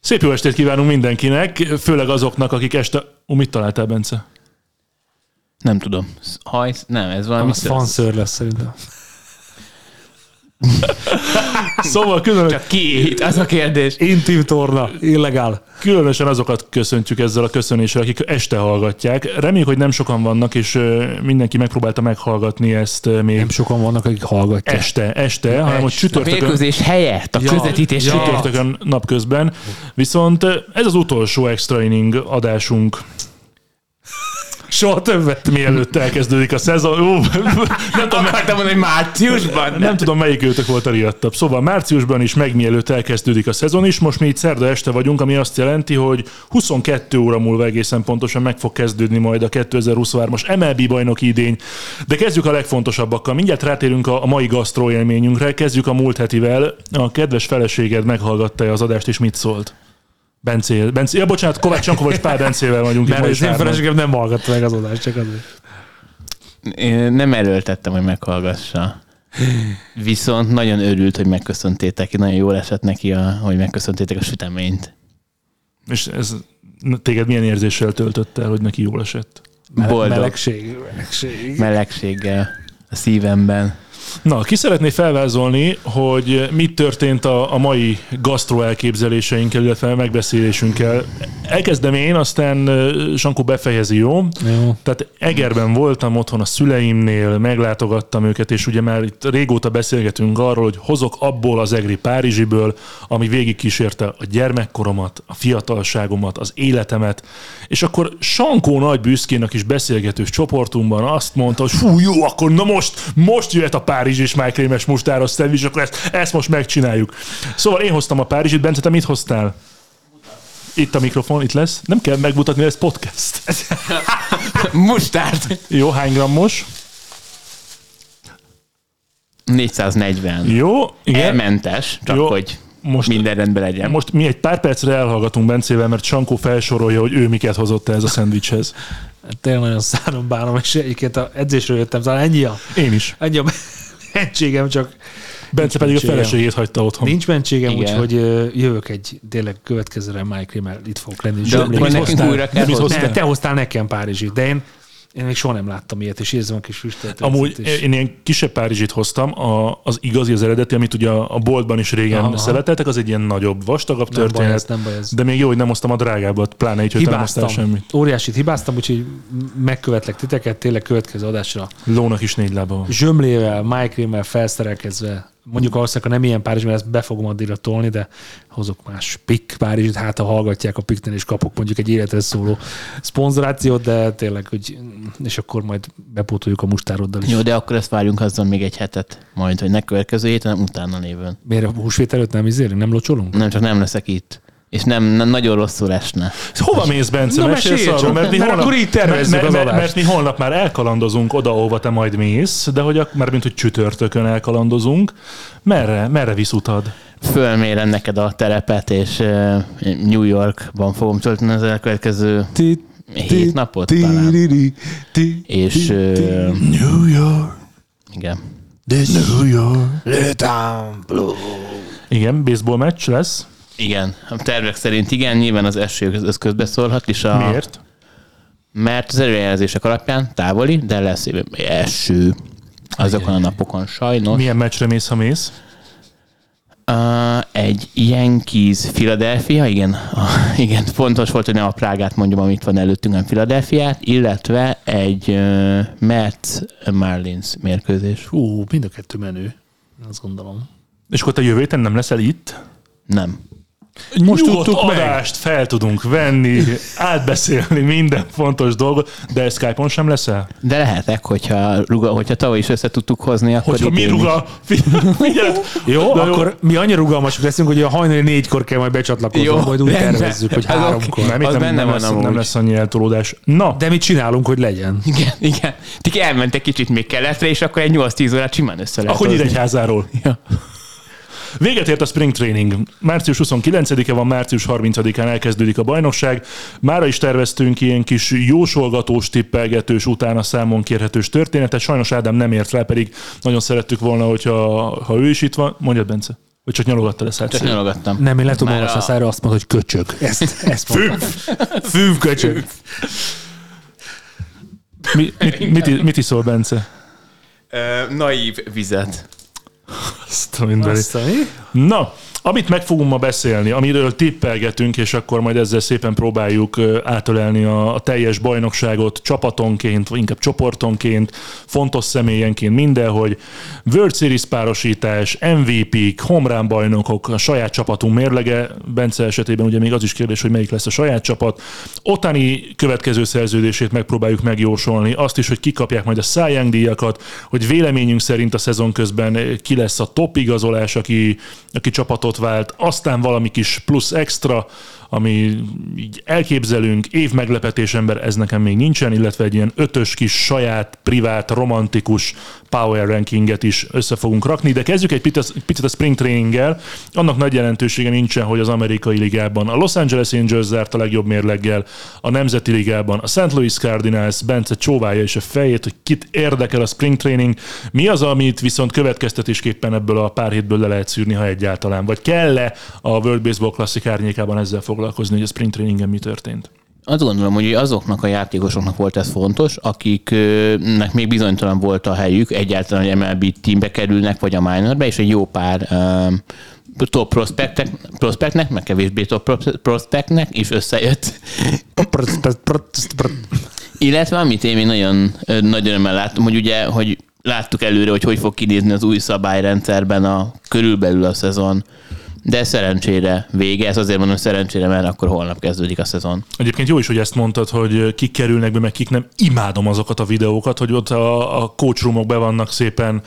Szép jó estét kívánunk mindenkinek, főleg azoknak, akik este... Ó, mit találtál, Bence? Nem tudom. Hajsz? Nem, ez valami fanször lesz szerintem. Szóval különös, Csak ki? Az a kérdés. Intim torna, illegál. különösen azokat köszöntjük ezzel a köszönéssel, akik este hallgatják. Reméljük, hogy nem sokan vannak, és mindenki megpróbálta meghallgatni ezt még Nem sokan vannak, akik hallgatják. este, este, hanem hogy A csütörtökön, mérkőzés helyett, a Ja, közvetítés ja. csütörtökön napközben. Viszont ez az utolsó extra inning adásunk Soha többet. mielőtt elkezdődik a szezon. Ú, nem tudom, Akartam mondani, hogy márciusban? Nem tudom, melyik őtök volt a riadtabb. Szóval márciusban is meg mielőtt elkezdődik a szezon is, most mi itt szerda este vagyunk, ami azt jelenti, hogy 22 óra múlva egészen pontosan meg fog kezdődni majd a 2023-as MLB bajnoki idény. De kezdjük a legfontosabbakkal. Mindjárt rátérünk a mai gasztró élményünkre, kezdjük a múlt hetivel. A kedves feleséged meghallgatta az adást, és mit szólt? Bencé, Bencé, ja, bocsánat, Kovács Csankova és Pál Bencével vagyunk Mert az én feleségem nem hallgatta meg az adást, csak azért. Én nem erőltettem, hogy meghallgassa. Viszont nagyon örült, hogy megköszöntétek. Nagyon jól esett neki, a, hogy megköszöntétek a süteményt. És ez téged milyen érzéssel töltött el, hogy neki jól esett? Boldog Melegség, melegség. melegséggel a szívemben. Na, ki szeretné felvázolni, hogy mit történt a, a mai gasztro elképzeléseinkkel, illetve megbeszélésünkkel. Elkezdem én, aztán Sankó befejezi, jó? Jó. Tehát Egerben voltam otthon a szüleimnél, meglátogattam őket, és ugye már itt régóta beszélgetünk arról, hogy hozok abból az egri Párizsiből, ami végigkísérte a gyermekkoromat, a fiatalságomat, az életemet, és akkor Sankó nagy büszkének is beszélgetős csoportunkban azt mondta, hogy fú, jó, akkor na most, most jöhet a Párizs és májkrémes mustáros szendvics, akkor ezt, ezt most megcsináljuk. Szóval én hoztam a Párizsit, Bence, te mit hoztál? Itt a mikrofon, itt lesz. Nem kell megmutatni, ez podcast. Mustárd! Jó, hány grammos? 440. Jó, igen. Elmentes, csak Jó. hogy Most, minden rendben legyen. most mi egy pár percre elhallgatunk Bencével, mert Sankó felsorolja, hogy ő miket hozott ez a szendvicshez. Tényleg nagyon szárom bánom, és egyébként a edzésről jöttem, talán ennyi a, Én is. ennyi a mentségem, csak Bence pedig a mentségem. feleségét hagyta otthon. nincs mentségem, úgyhogy jövök egy, tényleg következőre Mike itt fogok lenni. De akkor nekünk újra kell hozni. te hoztál nekem Párizsit, de én, én még soha nem láttam ilyet, és érzem a kis füstöt. Amúgy én ilyen kisebb Párizsit hoztam, a, az igazi, az eredeti, amit ugye a boltban is régen Aha. szereteltek, az egy ilyen nagyobb, vastagabb nem baj történet. ez, nem baj ez. De még jó, hogy nem hoztam a drágábbat, pláne így, hogy te nem hoztál Hibáztam. semmit. Óriásit hibáztam, úgyhogy megkövetlek titeket, tényleg következő adásra. Lónak is négy lába van. Zsömlével, micrémmel felszerelkezve, mondjuk valószínűleg ha nem ilyen Párizs, mert ezt be fogom addigra tolni, de hozok más pik Párizsit, hát ha hallgatják a piknél, és kapok mondjuk egy életre szóló szponzorációt, de tényleg, hogy és akkor majd bepótoljuk a mustároddal is. Jó, de akkor ezt várjunk azzal még egy hetet, majd, hogy ne következő héten, hanem utána lévön. Miért a húsvét előtt nem izélünk, nem locsolunk? Nem, csak nem leszek itt. És nem, nem nagyon rosszul esne. Hova mész, Bence? Na, Mesélj mesélj arról, mert, mi mert holnap, akkor így tervezzük mert, az mert, adást. mert, mi holnap már elkalandozunk oda, ahova te majd mész, de hogy ak- már mint hogy csütörtökön elkalandozunk. Merre, merre visz utad? Fölmérem neked a terepet, és New Yorkban fogom tölteni az elkövetkező hét napot talán. És New York, igen. New York. Igen, baseball meccs lesz. Igen, a tervek szerint igen, nyilván az eső közbeszólhat is. A, Miért? Mert az előrejelzések alapján távoli, de lesz eső azokon a napokon sajnos. Milyen meccsre mész, ha mész? Uh, egy Yankees Philadelphia, igen, uh, igen, fontos volt, hogy ne a Prágát mondjam, amit van előttünk, hanem Philadelphiát, illetve egy uh, Mets Marlins mérkőzés. Hú, mind a kettő menő, azt gondolom. És akkor te jövő héten nem leszel itt? Nem. Most Nyugodt tudtuk adást meg. fel tudunk venni, átbeszélni minden fontos dolgot, de Skype-on sem leszel? De lehetek, hogyha, ruga, hogyha tavaly is össze tudtuk hozni, akkor Hogyha mi ruga... jó, de akkor jó. mi annyira rugalmasok leszünk, hogy a hajnali négykor kell majd becsatlakozni, jó, majd úgy tervezzük, hogy háromkor. Nem, nem, nem, nem, lesz, nem lesz annyi eltolódás. Na. De mit csinálunk, hogy legyen? Igen, igen. Ti elmentek kicsit még keletre, és akkor egy 8-10 órát simán össze lehet Akkor Nyíregyházáról. Ja. Véget ért a Spring Training. Március 29-e van, március 30-án elkezdődik a bajnokság. Mára is terveztünk ilyen kis jósolgatós, tippelgetős, utána számon kérhetős történetet. Sajnos Ádám nem ért rá, pedig nagyon szerettük volna, hogyha ha ő is itt van. Mondjad, Bence. Vagy csak nyalogatta lesz Csak nyalogattam. Nem, én letom a... a szára, azt mondod, hogy köcsög. Ezt, ezt Fűv! Fűv köcsög. Mi, mit, mit, mit iszol, Bence? Uh, naív vizet. Stoinberry. No, no, Amit meg fogunk ma beszélni, amiről tippelgetünk, és akkor majd ezzel szépen próbáljuk átölelni a, a teljes bajnokságot csapatonként, vagy inkább csoportonként, fontos személyenként mindenhogy. World Series párosítás, MVP-k, homrán bajnokok, a saját csapatunk mérlege. Bence esetében ugye még az is kérdés, hogy melyik lesz a saját csapat. Otani következő szerződését megpróbáljuk megjósolni, azt is, hogy kikapják majd a Cy díjakat, hogy véleményünk szerint a szezon közben ki lesz a top igazolás, aki, aki csapatot vált, aztán valami kis plusz extra, ami így elképzelünk, év meglepetés ember, ez nekem még nincsen, illetve egy ilyen ötös kis saját, privát, romantikus power rankinget is össze fogunk rakni, de kezdjük egy picit a spring traininggel. Annak nagy jelentősége nincsen, hogy az amerikai ligában a Los Angeles Angels zárt a legjobb mérleggel, a Nemzeti Ligában a St. Louis Cardinals Bence csóválja is a fejét, hogy kit érdekel a spring training. Mi az, amit viszont következtetésképpen ebből a pár hétből le lehet szűrni, ha egyáltalán? Vagy kell-e a World Baseball Classic árnyékában ezzel foglalkozni, hogy a sprint traingen mi történt? Azt gondolom, hogy azoknak a játékosoknak volt ez fontos, akiknek még bizonytalan volt a helyük, egyáltalán, hogy MLB teambe kerülnek, vagy a minorbe, és egy jó pár top prospektek, prospektnek, meg kevésbé top prospektnek is összejött. Illetve amit én még nagyon nagy örömmel láttam, hogy ugye, hogy láttuk előre, hogy hogy fog kinézni az új szabályrendszerben a körülbelül a szezon de szerencsére vége. Ez azért mondom szerencsére, mert akkor holnap kezdődik a szezon. Egyébként jó is, hogy ezt mondtad, hogy kik kerülnek be, meg kik nem. Imádom azokat a videókat, hogy ott a, a coachroomok be vannak szépen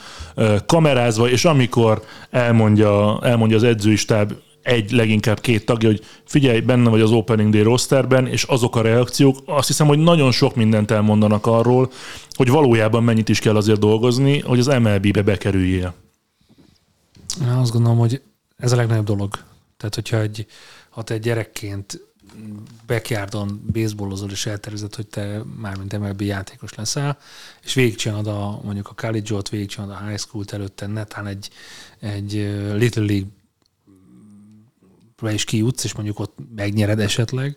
kamerázva, és amikor elmondja, elmondja az edzőistáb egy, leginkább két tagja, hogy figyelj, benne vagy az Opening Day rosterben, és azok a reakciók, azt hiszem, hogy nagyon sok mindent elmondanak arról, hogy valójában mennyit is kell azért dolgozni, hogy az MLB-be bekerüljél. Én azt gondolom, hogy ez a legnagyobb dolog. Tehát, hogyha egy, ha te gyerekként backyardon baseballozol, és eltervezed, hogy te mármint MLB játékos leszel, és végigcsinálod a, mondjuk a college-ot, végigcsinálod a high school-t előtte, netán egy, egy Little League be is kijutsz, és mondjuk ott megnyered esetleg,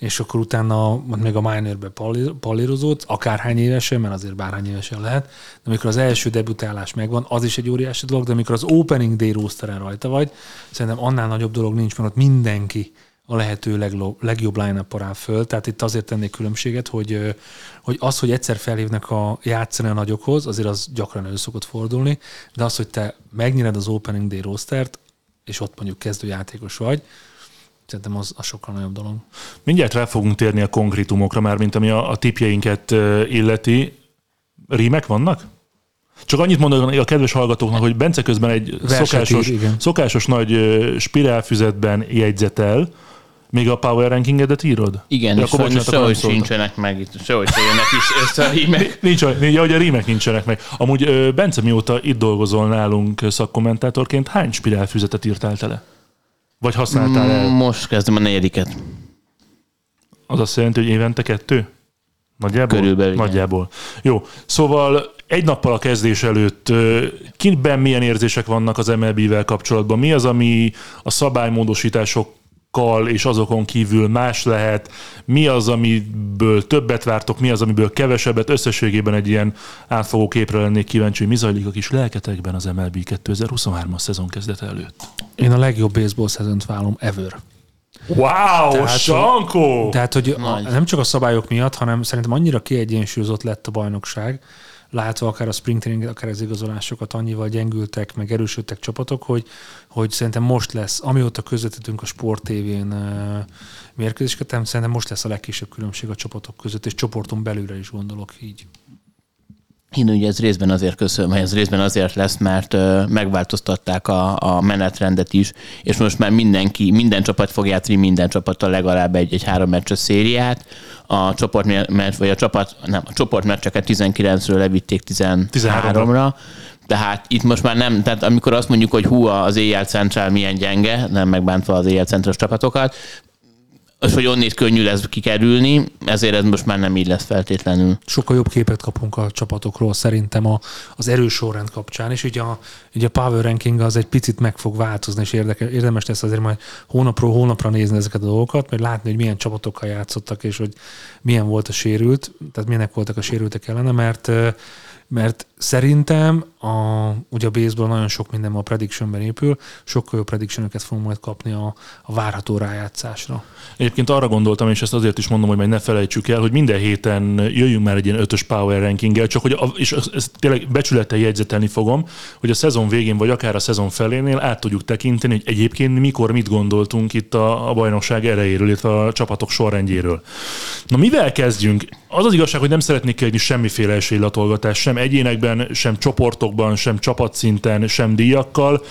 és akkor utána még a minorbe palírozódsz, akárhány évesen, mert azért bárhány évesen lehet, de amikor az első debütálás megvan, az is egy óriási dolog, de amikor az opening day rosteren rajta vagy, szerintem annál nagyobb dolog nincs, mert ott mindenki a lehető leglo- legjobb line up föl. Tehát itt azért tennék különbséget, hogy, hogy az, hogy egyszer felhívnak a játszani a nagyokhoz, azért az gyakran elő szokott fordulni, de az, hogy te megnyered az opening day rostert, és ott mondjuk kezdőjátékos vagy, Szerintem az, az sokkal nagyobb dolog. Mindjárt rá fogunk térni a konkrétumokra már, mint ami a, a tipjeinket illeti. Rímek vannak? Csak annyit mondok a kedves hallgatóknak, hogy Bence közben egy szokásos, ír, szokásos nagy spirálfüzetben jegyzetel, még a power rankingedet írod? Igen, De és akkor bocsánat, sehogy sincsenek meg itt, sehogy se jönnek is össze a rímek. Nincs, nincs, hogy a rímek nincsenek meg. Amúgy Bence, mióta itt dolgozol nálunk szakkommentátorként, hány spirálfüzetet írtál tele? Vagy használtál el? Most kezdem a negyediket. Az azt jelenti, hogy évente kettő? Nagyjából? Körülbelül. Nagyjából. Jó. Szóval egy nappal a kezdés előtt kiben milyen érzések vannak az MLB-vel kapcsolatban? Mi az, ami a szabálymódosítások kal és azokon kívül más lehet, mi az, amiből többet vártok, mi az, amiből kevesebbet, összességében egy ilyen átfogó képre lennék kíváncsi, hogy mi zajlik a kis lelketekben az MLB 2023-as szezon kezdete előtt. Én a legjobb baseball szezont válom ever. Wow, Tehát, Sankó! Tehát, hogy a, nem csak a szabályok miatt, hanem szerintem annyira kiegyensúlyozott lett a bajnokság, látva akár a spring training, akár az igazolásokat, annyival gyengültek, meg erősödtek csapatok, hogy, hogy szerintem most lesz, amióta közvetítünk a Sport uh, mérkőzéseket, szerintem most lesz a legkisebb különbség a csapatok között, és csoporton belülre is gondolok így. Én ugye ez részben azért köszönöm, hogy ez részben azért lesz, mert megváltoztatták a, a menetrendet is, és most már mindenki, minden csapat fog játszani minden csapattal legalább egy, egy három meccses szériát. A csoport, vagy a csapat, nem, a csoportmeccseket 19-ről levitték 13-ra. Tehát itt most már nem, tehát amikor azt mondjuk, hogy hú, az éjjel centrál milyen gyenge, nem megbántva az éjjel centrás csapatokat, az, hogy onnét könnyű lesz kikerülni, ezért ez most már nem így lesz feltétlenül. sokkal jobb képet kapunk a csapatokról szerintem a, az erős sorrend kapcsán, és ugye a, ugye a power ranking az egy picit meg fog változni, és érdeke, érdemes lesz azért majd hónapról hónapra nézni ezeket a dolgokat, mert látni, hogy milyen csapatokkal játszottak, és hogy milyen volt a sérült, tehát milyenek voltak a sérültek ellene, mert mert szerintem a, ugye a baseball nagyon sok minden a predictionben épül, sokkal jobb predictionöket fogunk majd kapni a, a várható rájátszásra. Egyébként arra gondoltam, és ezt azért is mondom, hogy majd ne felejtsük el, hogy minden héten jöjjünk már egy ilyen ötös power rankinggel, csak hogy, a, és ezt tényleg becsülettel jegyzetelni fogom, hogy a szezon végén, vagy akár a szezon felénél át tudjuk tekinteni, hogy egyébként mikor mit gondoltunk itt a, a bajnokság erejéről, illetve a csapatok sorrendjéről. Na mivel kezdjünk? Az az igazság, hogy nem szeretnék kiadni semmiféle esélylatolgatást, sem egyénekben, sem csoportokban, sem csapatszinten, sem díjakkal.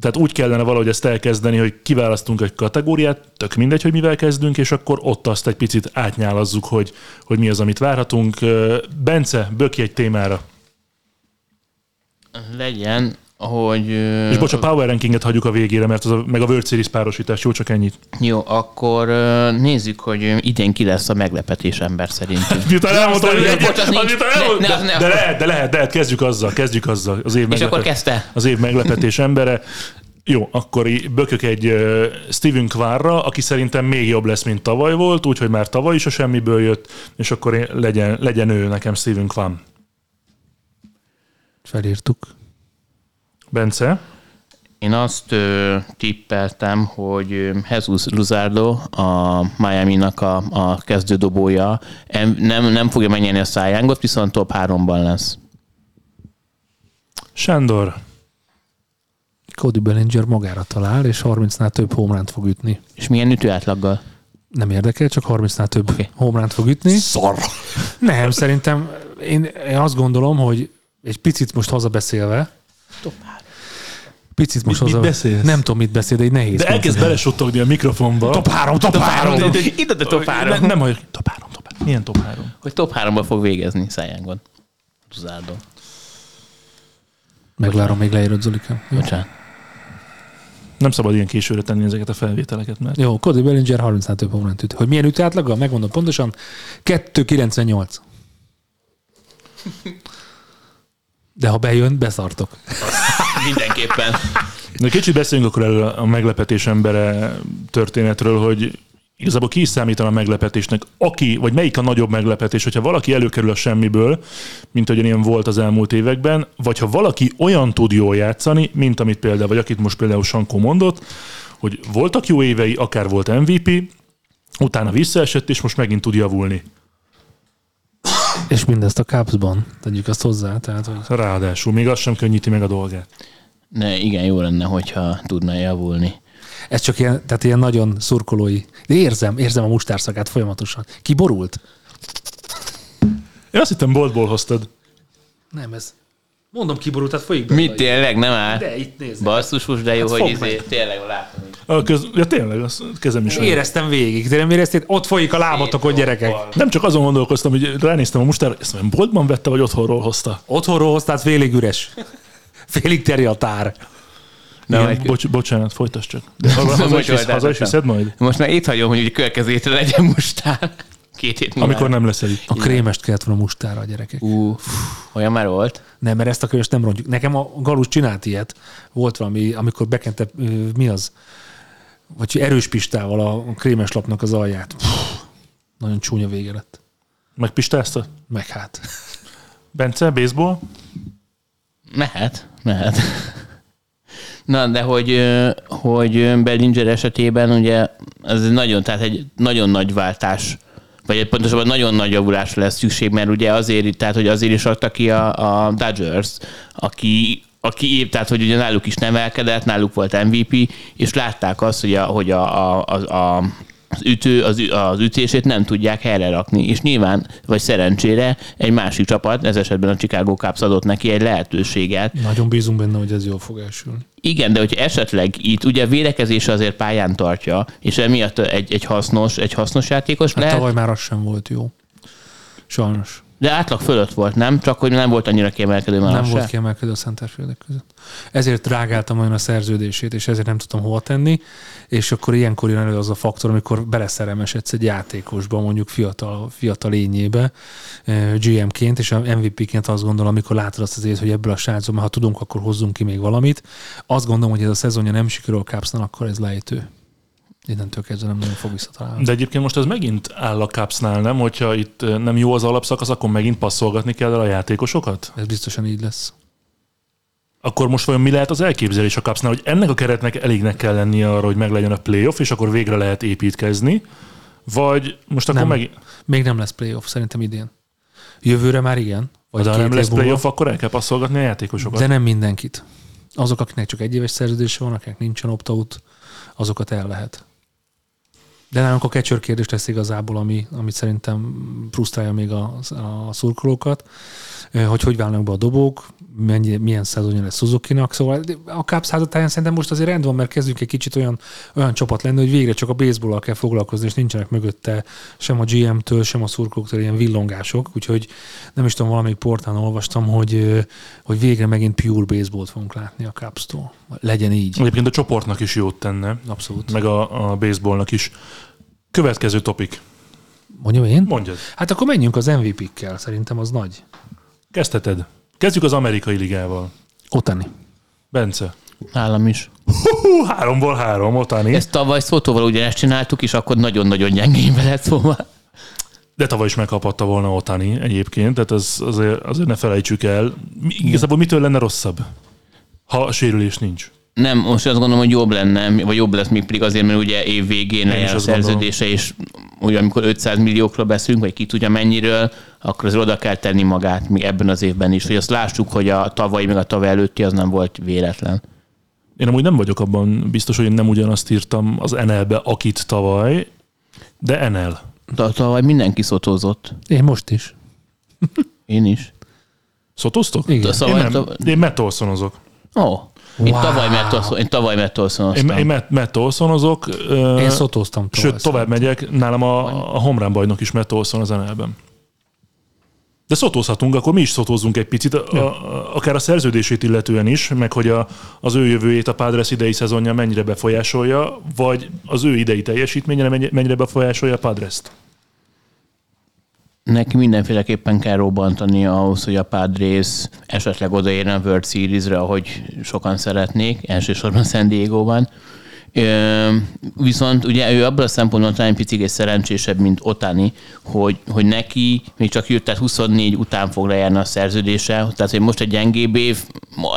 Tehát úgy kellene valahogy ezt elkezdeni, hogy kiválasztunk egy kategóriát, tök mindegy, hogy mivel kezdünk, és akkor ott azt egy picit átnyálazzuk, hogy, hogy mi az, amit várhatunk. Bence, böki egy témára. Legyen, hogy... És bocs, a Power Rankinget hagyjuk a végére, mert az a, meg a World Series párosítás, jó, csak ennyit. Jó, akkor nézzük, hogy idén ki lesz a meglepetés ember szerintünk. Miután elmondtam, hogy de lehet, de lehet, de lehet, kezdjük azzal, kezdjük azzal. Az év És akkor kezdte? Az év meglepetés embere. Jó, akkor bökök egy uh, Steven Kvárra, aki szerintem még jobb lesz, mint tavaly volt, úgyhogy már tavaly is a semmiből jött, és akkor én, legyen, legyen ő nekem Steven Kvam. Felírtuk. Bence? Én azt ö, tippeltem, hogy Jesus Luzardo, a Miami-nak a, a kezdődobója, em- nem, nem fogja megnyerni a szájángot, viszont top 3-ban lesz. Sándor? Cody Bellinger magára talál, és 30-nál több homránt fog ütni. És milyen ütő átlaggal? Nem érdekel, csak 30-nál több okay. homránt fog ütni. Szar. Nem, szerintem én, én azt gondolom, hogy egy picit most hazabeszélve, picit most Mit- mit haza... beszélsz? Nem tudom, mit beszél, de egy nehéz. De elkezd belesuttogni a mikrofonba. Top 3, top 3. Itt a top 3. Nem, hogy top 3, top 3. Milyen top 3? Hogy top 3-ban fog végezni szájángon. Luzardo. Megvárom, még leírod Zolika. Bocsánat. Nem szabad ilyen későre tenni ezeket a felvételeket, mert Jó, Cody Bellinger 30-nál több homránt üt. Hogy milyen ütő átlaggal? Megmondom pontosan. 2,98. De ha bejön, beszartok. Mindenképpen. De kicsit beszéljünk akkor erről a meglepetés embere történetről, hogy igazából ki is számít a meglepetésnek, aki, vagy melyik a nagyobb meglepetés, hogyha valaki előkerül a semmiből, mint ahogyan ilyen volt az elmúlt években, vagy ha valaki olyan tud jól játszani, mint amit például, vagy akit most például Sankó mondott, hogy voltak jó évei, akár volt MVP, utána visszaesett, és most megint tud javulni. És mindezt a Cubsban. Tegyük azt hozzá. Tehát, hogy Ráadásul még az sem könnyíti meg a dolgát. Ne, igen, jó lenne, hogyha tudna javulni. ez csak ilyen, tehát ilyen nagyon szurkolói. De érzem, érzem a mustárszagát folyamatosan. Kiborult? Én azt hittem boltból hoztad. Nem, ez... Mondom kiborult, tehát folyik be. Mit tényleg, nem áll? De itt nézd. Basszus, de jó, Hát hogy izé, meg. tényleg látom. A köz... Ja tényleg, az kezem is. olyan. Éreztem végig. De nem érezted? Ott folyik a lábatokon, gyerekek. Nem csak azon gondolkoztam, hogy ránéztem a mustára, ezt mondom, boltban vette, vagy otthonról hozta. Otthonról hoztál, félig üres. Félig teri a tár. Na, Igen, egy- bocs, bocsánat, folytasd csak. De haza, haza, is, haza is majd? Most már itt hagyom, hogy a következő legyen mustál. Két hét múlva. Amikor nem leszel itt. A krémest kellett volna mustára a gyerekek. Ú, olyan már volt? Nem, mert ezt a könyvest nem rontjuk. Nekem a Galus csinált ilyet. Volt valami, amikor bekente, mi az? vagy erős pistával a krémes lapnak az alját. Puh, nagyon csúnya vége lett. Megpistázta? Meg hát. Bence, baseball? Mehet, mehet. Na, de hogy, hogy Bellinger esetében ugye ez egy nagyon, tehát egy nagyon nagy váltás, vagy pontosabban nagyon nagy javulásra lesz szükség, mert ugye azért, tehát hogy azért is adta ki a, a Dodgers, aki aki épp, tehát hogy ugye náluk is nevelkedett, náluk volt MVP, és látták azt, hogy a, hogy a, a, a, a az, ütő, az, az ütését nem tudják helyre rakni, és nyilván, vagy szerencsére egy másik csapat, ez esetben a Chicago Cubs adott neki egy lehetőséget, Nagyon bízunk benne, hogy ez jól fog elsülni. igen, de hogy esetleg itt ugye védekezés azért pályán tartja, és emiatt egy, egy hasznos, egy hasznos játékos Hát lehet, tavaly már az sem volt jó. Sajnos. De átlag fölött volt, nem? Csak hogy nem volt annyira kiemelkedő már nem az volt se. kiemelkedő a centerfieldek között. Ezért drágáltam olyan a szerződését, és ezért nem tudtam hova tenni, és akkor ilyenkor jön elő az a faktor, amikor beleszerelmesedsz egy játékosba, mondjuk fiatal, fiatal lényébe, eh, GM-ként, és a MVP-ként azt gondolom, amikor látod azt azért, hogy ebből a srácból, ha tudunk, akkor hozzunk ki még valamit. Azt gondolom, hogy ez a szezonja nem sikerül a Cubsnak, akkor ez lejtő. Innentől kezdve nem nagyon fog visszatalálni. De egyébként most ez megint áll a Cupsnál, nem? Hogyha itt nem jó az alapszakasz, akkor megint passzolgatni kell el a játékosokat? Ez biztosan így lesz. Akkor most vajon mi lehet az elképzelés a Cupsnál, hogy ennek a keretnek elégnek kell lennie arra, hogy meglegyen a playoff, és akkor végre lehet építkezni? Vagy most akkor Nem. meg... Még nem lesz playoff, szerintem idén. Jövőre már igen. Vagy De ha nem lesz playoff, akkor el kell passzolgatni a játékosokat. De nem mindenkit. Azok, akiknek csak egy éves szerződése van, akiknek nincsen opt-out, azokat el lehet. De nálunk a catcher kérdés lesz igazából, ami, amit szerintem frusztrálja még a, a szurkolókat, hogy hogy válnak be a dobók, mennyi, milyen szezonja lesz Suzuki-nak, szóval a Cubs házatáján szerintem most azért rend van, mert kezdünk egy kicsit olyan, olyan csapat lenni, hogy végre csak a baseball kell foglalkozni, és nincsenek mögötte sem a GM-től, sem a szurkolóktól ilyen villongások, úgyhogy nem is tudom, valamelyik portán olvastam, hogy, hogy végre megint pure baseballt fogunk látni a Cubs-tól. Legyen így. Egyébként a csoportnak is jót tenne, Abszolút. meg a, a baseballnak is. Következő topik. Mondjam én? Mondjad. Hát akkor menjünk az MVP-kkel, szerintem az nagy. Kezdheted. Kezdjük az amerikai ligával. Otani. Bence. Nálam is. Hú, háromból három, Otani. Ezt tavaly Szótóval ugyanezt csináltuk, és akkor nagyon-nagyon gyengénbe lett szóval. De tavaly is megkapatta volna Otani egyébként, tehát az, azért, azért ne felejtsük el. Igazából mitől lenne rosszabb, ha a sérülés nincs? Nem, most azt gondolom, hogy jobb lenne, vagy jobb lesz még pedig azért, mert ugye év végén lejár a szerződése, és ugye amikor 500 milliókról beszélünk, vagy ki tudja mennyiről, akkor azért oda kell tenni magát még ebben az évben is, hogy azt lássuk, hogy a tavalyi, meg a tavaly előtti az nem volt véletlen. Én amúgy nem vagyok abban biztos, hogy én nem ugyanazt írtam az NL-be, akit tavaly, de NL. De tavaly mindenki szotózott. Én most is. Én is. Szotoztok? Igen. Szóval Én nem, én Matt Olsonozok. Ó, én Wow. tavaly Matt Olson- én tavaly Matt Én, Olsonoztam. én Matt, Matt Olsonozok. Én szotóztam tavaly. Sőt, tovább megyek, nálam a, a homrán bajnok is Matt Olson az NL-ben. De szotózhatunk, akkor mi is szotózzunk egy picit, a, a, akár a szerződését illetően is, meg hogy a, az ő jövőjét a Padres idei szezonja mennyire befolyásolja, vagy az ő idei teljesítménye mennyi- mennyire befolyásolja a Padres-t. Neki mindenféleképpen kell robbantani ahhoz, hogy a Padres esetleg odaérjen a World Series-re, ahogy sokan szeretnék, elsősorban San Diego-ban. Viszont ugye ő abban a szempontból talán picit szerencsésebb, mint Otani, hogy, hogy neki még csak jött, tehát 24 után fog lejárni a szerződése, tehát hogy most egy gyengébb év,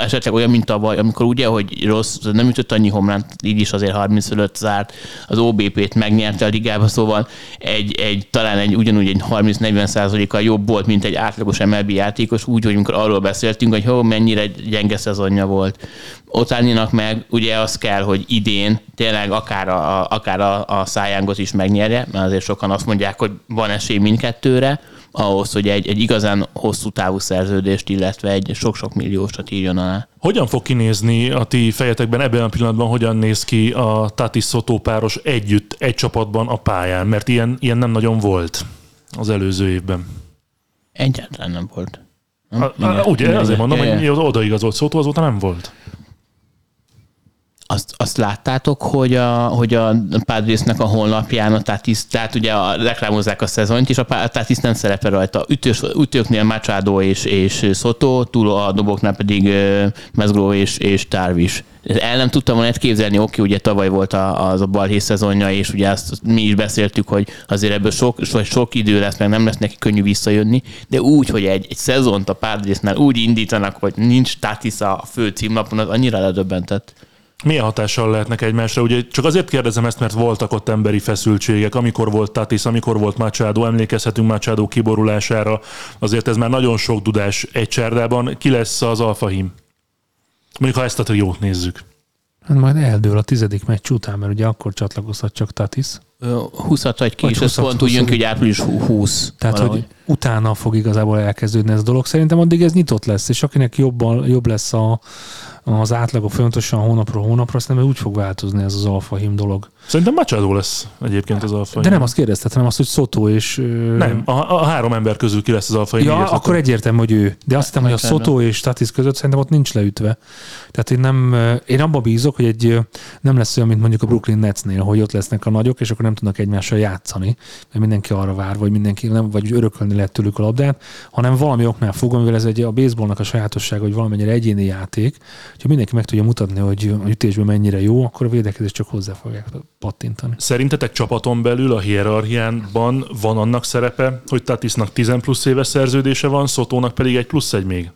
esetleg olyan, mint tavaly, amikor ugye, hogy rossz, nem ütött annyi homlánt, így is azért 35 zárt, az OBP-t megnyerte a ligába, szóval egy, egy talán egy ugyanúgy egy 30-40 százalékkal jobb volt, mint egy átlagos MLB játékos, úgy, hogy amikor arról beszéltünk, hogy hó, mennyire gyenge szezonja volt. Otáninak meg ugye az kell, hogy idén tényleg akár a, akár a, a szájángot is megnyerje, mert azért sokan azt mondják, hogy van esély mindkettőre, ahhoz, hogy egy, egy igazán hosszú távú szerződést, illetve egy sok-sok milliósat írjon alá. Hogyan fog kinézni a ti fejetekben ebben a pillanatban, hogyan néz ki a Tatis Szotó páros együtt, egy csapatban a pályán? Mert ilyen, ilyen nem nagyon volt az előző évben. Egyáltalán nem volt. Nem? A, a, Igen. ugye, Igen, azért mondom, igen. hogy az odaigazolt Szotó azóta nem volt. Azt, azt láttátok, hogy a, hogy a Padresnek a honlapján a Tatis, tehát ugye a, reklámozzák a szezonyt, és a, a Tatis nem szerepel rajta. Ütős, ütőknél Machado és, és Soto, túl a doboknál pedig uh, Mesgrove és, és Tarvis. el nem tudtam volna képzelni, oké, ugye tavaly volt a, az a balhé szezonja, és ugye azt mi is beszéltük, hogy azért ebből sok, sok, sok idő lesz, meg nem lesz neki könnyű visszajönni, de úgy, hogy egy, egy szezont a Padresnál úgy indítanak, hogy nincs Tatis a fő címlapon, az annyira ledöbbentett. Milyen hatással lehetnek egymásra? Ugye csak azért kérdezem ezt, mert voltak ott emberi feszültségek, amikor volt Tatis, amikor volt Machado, emlékezhetünk Machado kiborulására, azért ez már nagyon sok dudás egy csárdában. Ki lesz az alfahim? Mondjuk, ha ezt a triót nézzük. Hát majd eldől a tizedik meccs után, mert ugye akkor csatlakozhat csak Tatis. 20 vagy ki, és ez 20-at, pont úgy jön ki, hogy április 20. Tehát, valahogy. hogy utána fog igazából elkezdődni ez a dolog. Szerintem addig ez nyitott lesz, és akinek jobban, jobb lesz a, az átlaga folyamatosan hónapról hónapra, szerintem úgy fog változni ez az alfa hím dolog. Szerintem Machado lesz egyébként az alfahim. De nem azt kérdezted, hanem azt, hogy Szotó és... Nem, a, a három ember közül ki lesz az alfahim. Ja, akkor egyértelmű, hogy ő. De azt hiszem, hogy a. Szotó és Tatis között szerintem ott nincs leütve. Tehát én nem, én abba bízok, hogy egy nem lesz olyan, mint mondjuk a Brooklyn Netsnél, hogy ott lesznek a nagyok, és akkor nem tudnak egymással játszani, mert mindenki arra vár, vagy mindenki nem, vagy örökölni lehet tőlük a labdát, hanem valami oknál fogva, mivel ez egy a baseballnak a sajátossága, hogy valamennyire egyéni játék, hogyha mindenki meg tudja mutatni, hogy a ütésben mennyire jó, akkor a védekezés csak hozzá fogják pattintani. Szerintetek csapaton belül a hierarchiánban van annak szerepe, hogy Tatisnak 10 plusz éves szerződése van, Szotónak pedig egy plusz egy még?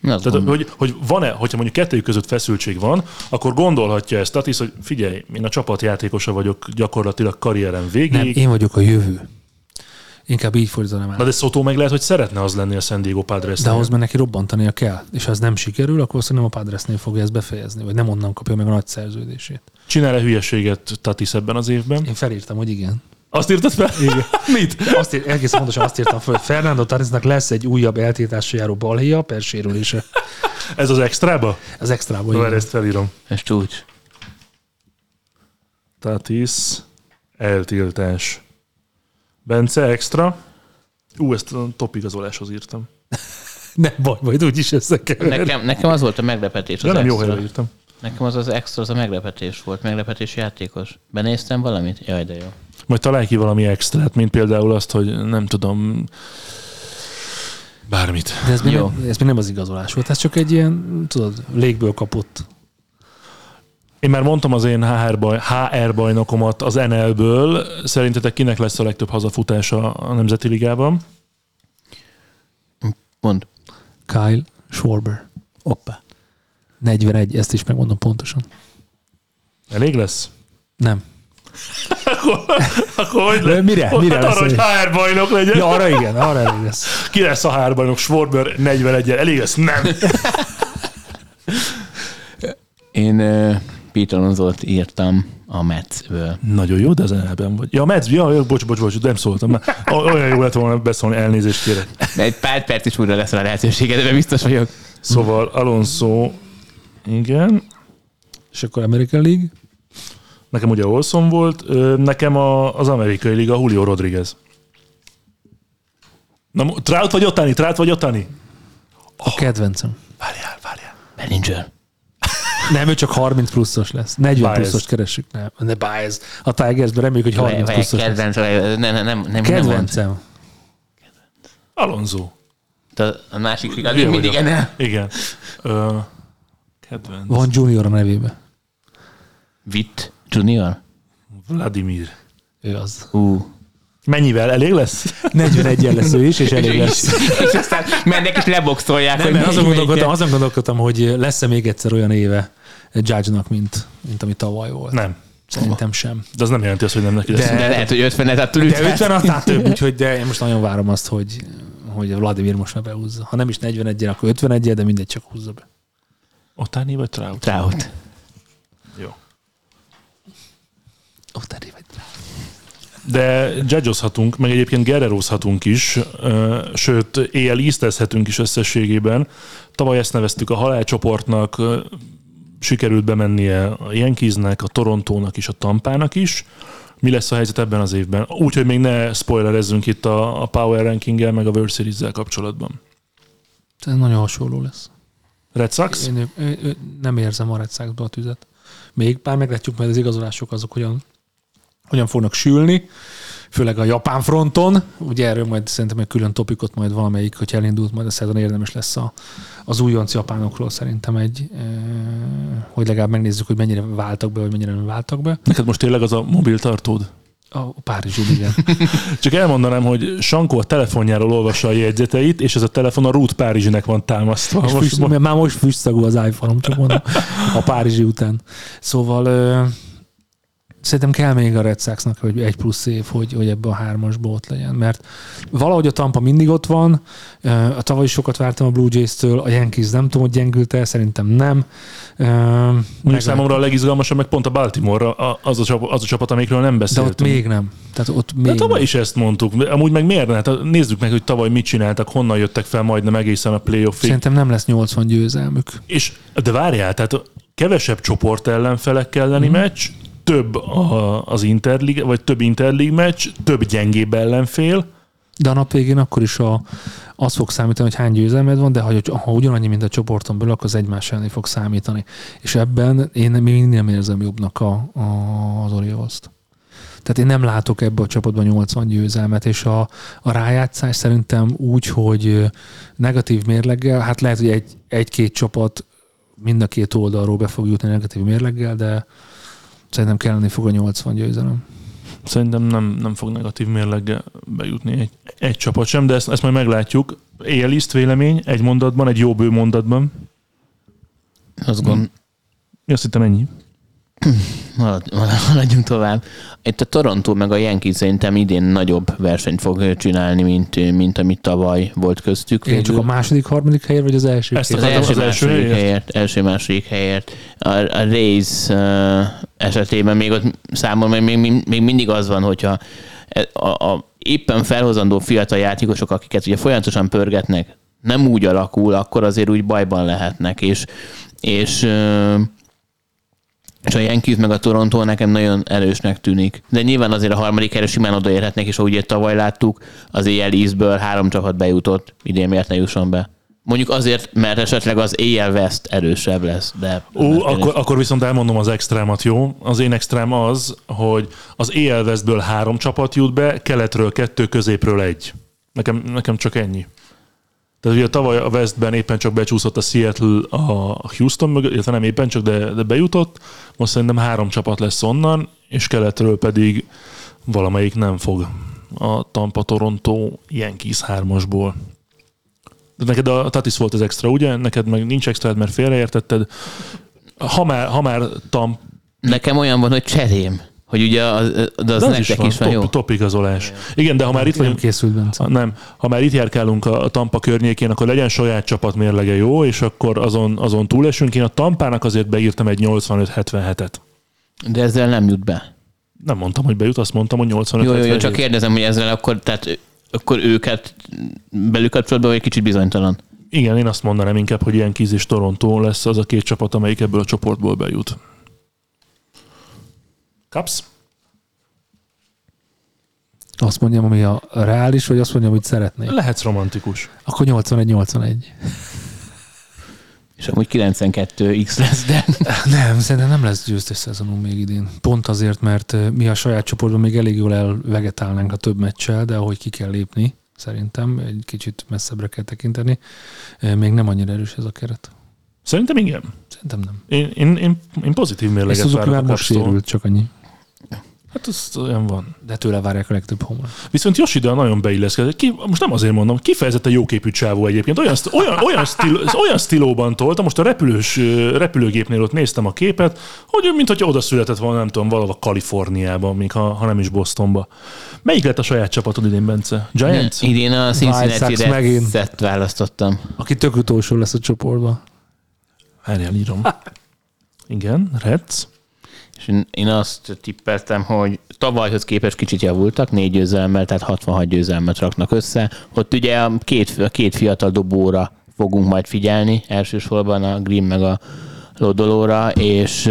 Na, Tehát, hogy, hogy van-e, hogyha mondjuk kettőjük között feszültség van, akkor gondolhatja ezt Tatis, hogy figyelj, én a csapatjátékosa vagyok gyakorlatilag karrierem végéig. Nem, én vagyok a jövő. Inkább így fordítanám el. Na de Szotó meg lehet, hogy szeretne az lenni a San Diego padres De ahhoz már neki robbantania kell. És ha ez nem sikerül, akkor szerintem a Padresnél fogja ezt befejezni, vagy nem onnan kapja meg a nagy szerződését. Csinál-e hülyeséget Tatis ebben az évben? Én felírtam, hogy igen. Azt írtad fel? Igen. Mit? Azt ír, egészen pontosan azt írtam fel, hogy Fernando Tatisnak lesz egy újabb eltiltásra járó balhéja per sérülése. Ez az extrába? Az extrában. Várj, igen. ezt felírom. Ez csúcs. Tatis, eltiltás. Bence, extra. Ú, ezt a top igazoláshoz írtam. Nem baj, majd úgyis összekever. Nekem, nekem az volt a meglepetés. Az nem jó extra. helyre írtam. Nekem az az extra, az a meglepetés volt. Meglepetés játékos. Benéztem valamit? Jaj, de jó. Majd találj ki valami extrát, mint például azt, hogy nem tudom, bármit. De ez még, Jó. nem, ez még nem az igazolás volt, ez csak egy ilyen, tudod, légből kapott. Én már mondtam az én HR, baj, HR bajnokomat az NL-ből. Szerintetek kinek lesz a legtöbb hazafutása a Nemzeti Ligában? Mond. Kyle Schwarber. Oppa. 41, ezt is megmondom pontosan. Elég lesz? Nem. Akkor hogy De mire? Hogy Mire hát arra, hogy? HR bajnok legyen. Ja, arra igen, arra elég lesz. Ki lesz a HR bajnok? Schwarber 41 -el. Elég lesz? Nem. Én uh, Peter Alonso-t írtam a Metsből. Nagyon jó, de az NL-ben vagy. Ja, Mets, ja, bocs, bocs, bocs, nem szóltam. Már Olyan jó lett volna beszólni, elnézést kérek. De egy pár perc is újra lesz a lehetőséged, de biztos vagyok. Szóval Alonso, igen, És akkor American League? nekem ugye Olson volt, nekem a, az amerikai liga Julio Rodriguez. Na, Trout vagy Otani? Trout vagy Otani? A kedvencem. Várjál, várjál. Bellinger. Nem, ő csak 30 pluszos lesz. 40 Baez. pluszost keresünk. Nem, ne Baez. A Tigersben reméljük, hogy 30 Vagy pluszos lesz. kedvenc, vagy- nem, nem, nem, nem, nem Kedvencem. Alonso. mond. A másik Hülye mindig vagyok. ennél. Igen. Ö, kedvenc. Van Junior a nevébe. Witt Junior? Vladimir. Ő az. Ú. Mennyivel? Elég lesz? 41 lesz ő is, és elég lesz. és aztán mennek és leboxolják, Nem, hogy mert azon gondolkodtam, azon gondolkodtam, hogy lesz-e még egyszer olyan éve Judge-nak, mint, mint ami tavaly volt. Nem. Szerintem sem. De az nem jelenti azt, hogy nem neki lesz. De- De lehet, hogy 50 attól De üthet. 50 annál több, úgyhogy de én most nagyon várom azt, hogy, hogy Vladimir most már behúzza. Ha nem is 41 akkor 51 de mindegy, csak húzza be. Otani vagy Trout? Trout. Jó. Ottani vagy rá. De judgeozhatunk, meg egyébként gererozhatunk is, sőt, éjjel íztezhetünk is összességében. Tavaly ezt neveztük a halálcsoportnak, sikerült bemennie a Yankeesnek, a Torontónak is, a Tampának is. Mi lesz a helyzet ebben az évben? Úgyhogy még ne spoilerezzünk itt a, a Power Ranking-el, meg a World Series-zel kapcsolatban. Ez nagyon hasonló lesz. Red Sox? Én, én, én nem érzem a Red Sox-ba a tüzet. Még, bár meglátjuk majd az igazolások azok hogyan hogyan fognak sülni, főleg a japán fronton. Ugye erről majd szerintem egy külön topikot majd valamelyik, hogy elindult, majd a szezon érdemes lesz a, az újonc japánokról szerintem egy, e, hogy legalább megnézzük, hogy mennyire váltak be, vagy mennyire nem váltak be. Neked most tényleg az a mobiltartód? A Párizsi, igen. Csak elmondanám, hogy Sankó a telefonjáról olvassa a jegyzeteit, és ez a telefon a Root Párizsinek van támasztva. És Most, füst, most, már most füstszagú az iPhone-om, csak mondom, a Párizsi után. Szóval szerintem kell még a Red Soxnak, hogy egy plusz év, hogy, hogy ebbe a hármasba ott legyen, mert valahogy a Tampa mindig ott van, a tavaly sokat vártam a Blue Jays-től, a Yankees nem tudom, hogy gyengült el, szerintem nem. Mondjuk meg- számomra a legizgalmasabb, meg pont a Baltimore, az a, csapat, az a csapat, amikről nem de beszéltünk. ott még nem. Tehát ott még De tavaly nem. is ezt mondtuk. Amúgy meg miért ne? Hát nézzük meg, hogy tavaly mit csináltak, honnan jöttek fel majdnem egészen a playoffig. Szerintem nem lesz 80 győzelmük. És, de várjál, tehát kevesebb csoport ellenfelekkel Mhm. mm. meccs, több a, az interlig, vagy több interlig meccs, több gyengébb ellenfél, De a nap végén akkor is a, az fog számítani, hogy hány győzelmed van, de ha, ha ugyanannyi, mint a csoporton belül, akkor az egymás elleni fog számítani. És ebben én mindig nem érzem jobbnak a, a, az Orioles-t. Tehát én nem látok ebbe a csapatban 80 győzelmet, és a, a rájátszás szerintem úgy, hogy negatív mérleggel, hát lehet, hogy egy, egy-két csapat mind a két oldalról be fog jutni negatív mérleggel, de szerintem kellene fog a 80 győzelem. Szerintem nem, nem fog negatív mérleggel bejutni egy, egy csapat sem, de ezt, ezt majd meglátjuk. Éjjeliszt vélemény, egy mondatban, egy jó bő mondatban. Azt gond, Én azt hittem ennyi. Halad- Haladjunk tovább. Itt a Toronto meg a Yankees szerintem idén nagyobb versenyt fog csinálni, mint, mint amit tavaly volt köztük. Igen, csak a második, harmadik helyért, vagy az első? Ezt az akartam, első, az első második helyért? helyért, első második helyért. A, a Rays uh, esetében még ott számomra még, még, még mindig az van, hogyha e- a, a éppen felhozandó fiatal játékosok, akiket ugye folyamatosan pörgetnek, nem úgy alakul, akkor azért úgy bajban lehetnek, és, és uh, és a Yankees meg a Toronto nekem nagyon erősnek tűnik. De nyilván azért a harmadik helyre simán odaérhetnek, és ahogy tavaly láttuk, az éjjel Eastből három csapat bejutott, idén miért ne jusson be. Mondjuk azért, mert esetleg az éjjel West erősebb lesz, de... Ó, akkor, akkor viszont elmondom az extrámat, jó? Az én extrám az, hogy az EL Westből három csapat jut be, keletről kettő, középről egy. Nekem, nekem csak ennyi. Tehát ugye tavaly a Westben éppen csak becsúszott a Seattle a Houston mögött, illetve nem éppen csak, de, de bejutott. Most szerintem három csapat lesz onnan, és keletről pedig valamelyik nem fog a Tampa Toronto Yankees hármasból. De neked a Tatis volt az extra, ugye? Neked meg nincs extra, mert félreértetted. Ha már, ha már Tampa Nekem olyan van, hogy cserém. Hogy ugye az, de az de az nektek is van, is van, jó? top, top igazolás. Igen, de ha már itt vagyunk, készült Bence. nem, ha már itt járkálunk a a Tampa környékén, akkor legyen saját csapat mérlege jó, és akkor azon, azon túlesünk. Én a Tampának azért beírtam egy 85-77-et. De ezzel nem jut be. Nem mondtam, hogy bejut, azt mondtam, hogy 85 Jó, jó, jó, csak kérdezem, hogy ezzel akkor, tehát akkor őket belül kapcsolatban vagy egy kicsit bizonytalan. Igen, én azt mondanám inkább, hogy ilyen és Toronto lesz az a két csapat, amelyik ebből a csoportból bejut. Kapsz? Azt mondjam, ami a reális, vagy azt mondjam, amit szeretnék. Lehetsz romantikus. Akkor 81-81. És amúgy 92x lesz, de Nem, szerintem nem lesz győztes szezonunk még idén. Pont azért, mert mi a saját csoportban még elég jól elvegetálnánk a több meccsel, de ahogy ki kell lépni, szerintem egy kicsit messzebbre kell tekinteni. Még nem annyira erős ez a keret. Szerintem igen. Szerintem nem. Én, én, én, én pozitív Ez mérleget várok már a most sérült, csak annyi. Hát ez olyan van. De tőle várják a legtöbb homlok. Viszont Yoshida nagyon beilleszkedett. Ki, most nem azért mondom, kifejezetten jóképű csávó egyébként. Olyan, olyan, olyan, stil, olyan stilóban tolta, most a repülős, repülőgépnél ott néztem a képet, hogy mint hogyha oda született volna, nem tudom, valahol Kaliforniában, még ha, ha nem is Bostonba. Melyik lett a saját csapatod idén, Bence? Giants? idén a Cincinnati. Reds-et választottam. Aki tök utolsó lesz a csoportban. Várjál, írom. Igen, Reds. És én, azt tippeltem, hogy tavalyhoz képest kicsit javultak, négy győzelemmel, tehát 66 győzelmet raknak össze. Ott ugye a két, a két fiatal dobóra fogunk majd figyelni, elsősorban a Green meg a Lodolóra, és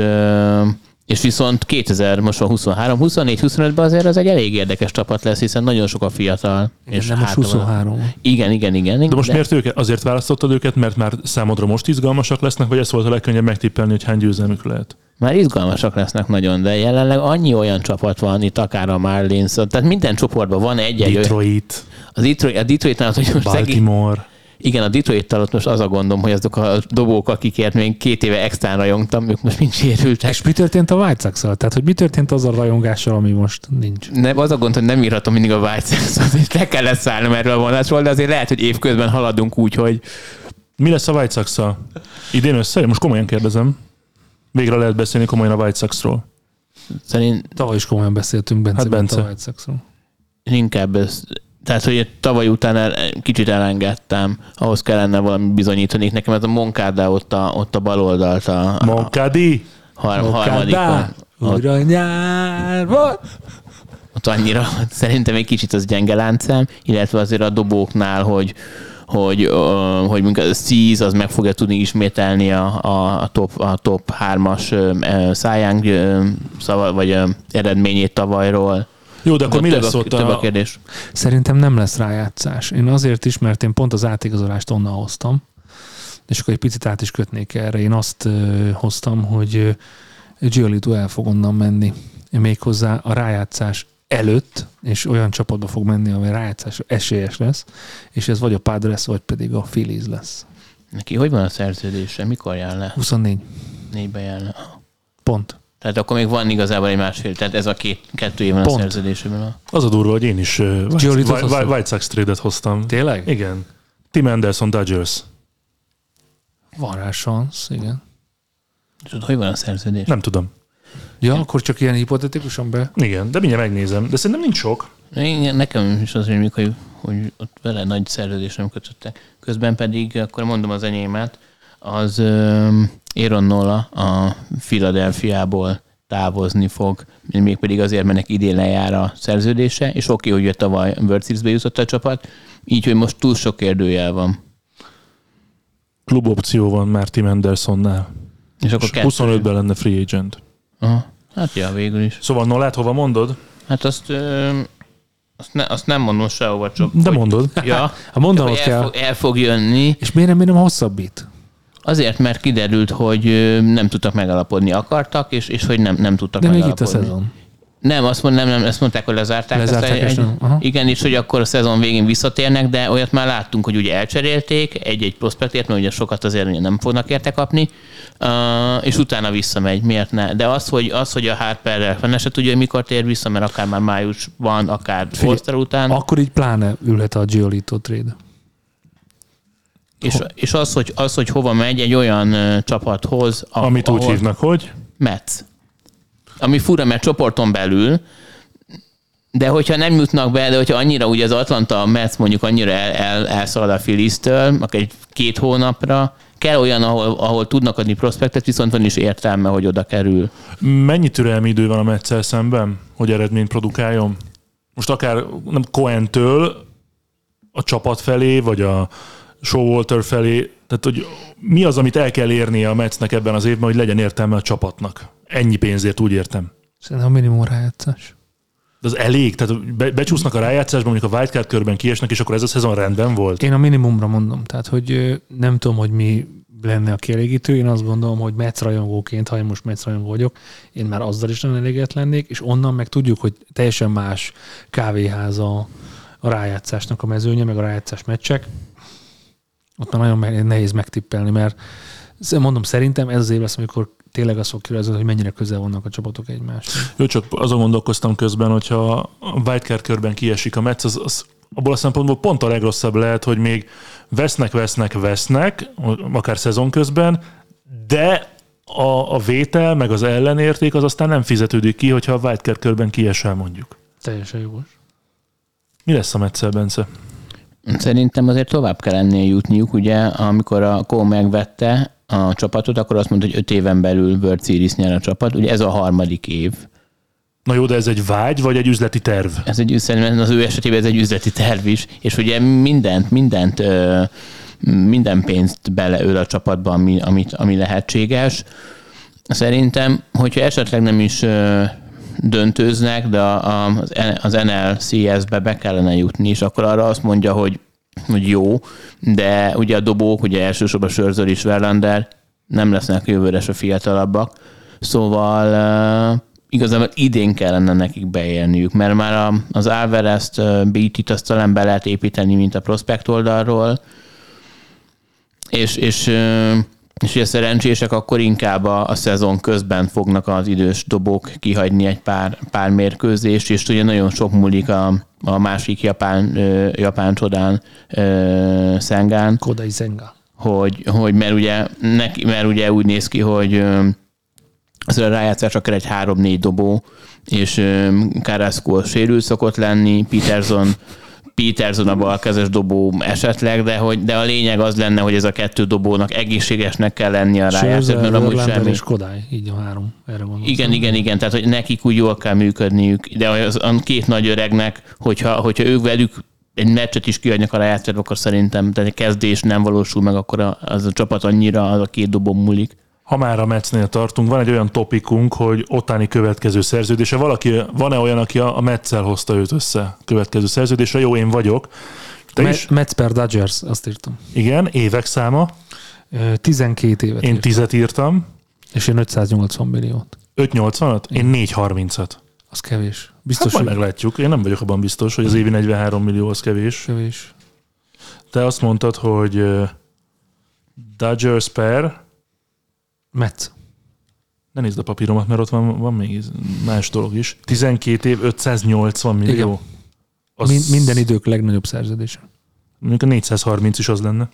és viszont 2000, most van 23, 24, 25-ben azért ez egy elég érdekes csapat lesz, hiszen nagyon sok a fiatal. És nem most hátra van- 23 van. Igen, igen, igen. De most miért őket? Azért választottad őket, mert már számodra most izgalmasak lesznek, vagy ez volt a legkönnyebb megtippelni, hogy hány győzelmük lehet? Már izgalmasak lesznek nagyon, de jelenleg annyi olyan csapat van, itt akár a Marlins, tehát minden csoportban van egy-egy Detroit, Az Detroit, a Detroit hogy most szegény, Baltimore. igen, a detroit ott most az a gondom, hogy azok a dobók, akikért még két éve extrán rajongtam, ők most mind sérültek. És mi történt a White sox Tehát, hogy mi történt az a rajongással, ami most nincs? Nem, az a gond, hogy nem írhatom mindig a White Sox-ot, és le kellett szállnom erről a vonásról, de azért lehet, hogy évközben haladunk úgy, hogy Mi lesz a White sox Idén össze? Most komolyan kérdezem. Végre lehet beszélni komolyan a White Sox-ról. szerint Tavaly is komolyan beszéltünk Bence, Hát Bence. a White Sox-ról. inkább ez, tehát, hogy tavaly után el, kicsit elengedtem, ahhoz kellene valami bizonyítani. Nekem ez a Moncada ott a, ott a bal oldalt a, a Moncadi? har, harmadikon. Újra nyár van. ott annyira, szerintem egy kicsit az gyenge láncem, illetve azért a dobóknál, hogy hogy, hogy mondjuk a Seas az meg fogja tudni ismételni a, a, a top, a top 3-as szájánk szava, vagy eredményét tavalyról. Jó, de akkor mi több, lesz a, ott a a... kérdés. Szerintem nem lesz rájátszás. Én azért is, mert én pont az átigazolást onnan hoztam, és akkor egy picit át is kötnék erre. Én azt hoztam, hogy Giolito el fog onnan menni. Méghozzá a rájátszás előtt, és olyan csapatba fog menni, amely rájátszás esélyes lesz, és ez vagy a Padres, vagy pedig a Phillies lesz. Neki hogy van a szerződése? Mikor jár le? 24. Négybe jár le. Pont. Tehát akkor még van igazából egy másfél, tehát ez a két, kettő év van Pont. a szerződésében. Az a durva, hogy én is uh, White, White? White Sox trade-et hoztam. Tényleg? Igen. Tim Anderson Dodgers. Van rá szansz, igen. Tudod, hogy van a szerződés? Nem tudom. Ja, akkor csak ilyen hipotetikusan be. Igen, de mindjárt megnézem. De szerintem nincs sok. Igen, nekem is az rémlik, hogy, hogy ott vele nagy szerződés nem kötöttek. Közben pedig, akkor mondom az enyémet, az Aaron Nola a Philadelphiából távozni fog, mégpedig azért, mert neki idén lejár a szerződése, és oké, hogy ő tavaly World Series-be jutott a csapat, így, hogy most túl sok kérdőjel van. Klubopció van már Tim Andersonnál. És akkor És kettő. 25-ben lenne free agent. Aha. Hát ja, végül is. Szóval Nolát hova mondod? Hát azt, ö, azt, ne, azt nem mondom sehova, csak... De hogy- mondod. Ja, Ha mondanod el, kell. fog, el fog jönni. És miért nem, miért nem hosszabbít? Azért, mert kiderült, hogy nem tudtak megalapodni, akartak, és, és hogy nem, nem tudtak De még itt a megalapodni. szezon. Nem, azt mond, nem, nem, ezt mondták, hogy lezárták. Lezárták, ezt és nem. Aha. igen, és hogy akkor a szezon végén visszatérnek, de olyat már láttunk, hogy ugye elcserélték egy-egy prospektért, mert ugye sokat azért nem fognak érte kapni, uh, és utána visszamegy. Miért ne? De az, hogy, az, hogy a Harperrel fene se tudja, hogy mikor tér vissza, mert akár már májusban, akár Forster után. Akkor így pláne ülhet a Giolito trade. És, és az, hogy, az, hogy hova megy egy olyan csapathoz, a, Amit úgy ahol- hívnak, hogy? Metsz. Ami fura, mert csoporton belül, de hogyha nem jutnak be, de hogyha annyira ugye az Atlanta Metsz mondjuk annyira el, el, elszalad a Phillies-től, egy két hónapra, kell olyan, ahol, ahol tudnak adni prospektet, viszont van is értelme, hogy oda kerül. Mennyi türelmi idő van a Metszel szemben, hogy eredményt produkáljon? Most akár nem Cohen-től a csapat felé, vagy a Showalter felé, tehát hogy mi az, amit el kell érnie a Metsnek ebben az évben, hogy legyen értelme a csapatnak? Ennyi pénzért úgy értem. Szerintem a minimum rájátszás. De az elég, tehát be, becsúsznak a rájátszásban, mondjuk a wildcard körben kiesnek, és akkor ez a szezon rendben volt. Én a minimumra mondom. Tehát, hogy nem tudom, hogy mi lenne a kielégítő. Én azt gondolom, hogy Metsz rajongóként, ha én most Metsz rajongó vagyok, én már azzal is nagyon elégedett lennék, és onnan meg tudjuk, hogy teljesen más kávéház a, a rájátszásnak a mezőnye, meg a rájátszás meccsek. Ott már nagyon nehéz megtippelni, mert mondom, szerintem ez az év lesz, amikor tényleg az fog kirázni, hogy mennyire közel vannak a csapatok egymáshoz. Jó, csak azon gondolkoztam közben, hogyha a wildcard körben kiesik a Mets, az, az abból a szempontból pont a legrosszabb lehet, hogy még vesznek, vesznek, vesznek, akár szezon közben, de a, a vétel, meg az ellenérték az aztán nem fizetődik ki, hogyha a wildcard körben kiesel mondjuk. Teljesen jogos. Mi lesz a Metszel, Bence? Szerintem azért tovább kell ennél jutniuk, ugye, amikor a Kó megvette a csapatot, akkor azt mondta, hogy öt éven belül World Series nyer a csapat. Ugye ez a harmadik év. Na jó, de ez egy vágy, vagy egy üzleti terv? Ez egy, szerintem az ő esetében ez egy üzleti terv is, és ugye mindent, mindent, minden pénzt beleöl a csapatba, ami, amit, ami lehetséges. Szerintem, hogyha esetleg nem is döntőznek, de az NLCS-be be kellene jutni, és akkor arra azt mondja, hogy, hogy jó, de ugye a dobók, ugye elsősorban Sörzör és Verlander nem lesznek jövőre se fiatalabbak, Szóval igazából idén kellene nekik beélniük, mert már az Alvarez-t, BT-t azt talán be lehet építeni, mint a prospekt oldalról, és, és és ugye szerencsések akkor inkább a, a szezon közben fognak az idős dobók kihagyni egy pár, pár mérkőzést, és ugye nagyon sok múlik a, a másik japán, ö, japán csodán ö, Szengán, Kodai Zenga. hogy, hogy mert, ugye, neki, mert ugye úgy néz ki, hogy ö, az a rájátszás akár egy három-négy dobó, és Carrasco sérült szokott lenni, Peterson Peterson a balkezes dobó esetleg, de, hogy, de a lényeg az lenne, hogy ez a kettő dobónak egészségesnek kell lenni a Scherzer, mert amúgy semmi. és Kodály. Így a három. Erre gondoltam. Igen, igen, igen, tehát hogy nekik úgy jól kell működniük, de az, a két nagy öregnek, hogyha, hogyha ők velük egy meccset is kiadnak a rájátszásba, akkor szerintem tehát egy kezdés nem valósul meg, akkor a, az a csapat annyira az a két dobon múlik. Ha már a Metsnél tartunk, van egy olyan topikunk, hogy ottani következő szerződése. Valaki, van-e olyan, aki a a Metszel hozta őt össze következő szerződésre? Jó, én vagyok. Te Me- is? Mets per Dodgers, azt írtam. Igen, évek száma. Ö, 12 évet Én írt, tizet írtam. és én 580 milliót. 580-at? Én 430-at. Az kevés. Hát Biztos, majd hogy meglátjuk. Én nem vagyok abban biztos, hogy az évi 43 millió az kevés. kevés. Te azt mondtad, hogy Dodgers per, Mets. ne nézd a papíromat, mert ott van, van még más dolog is. 12 év, 580 millió. Igen. Az, Min- minden idők legnagyobb szerződése. Mondjuk a 430 is az lenne.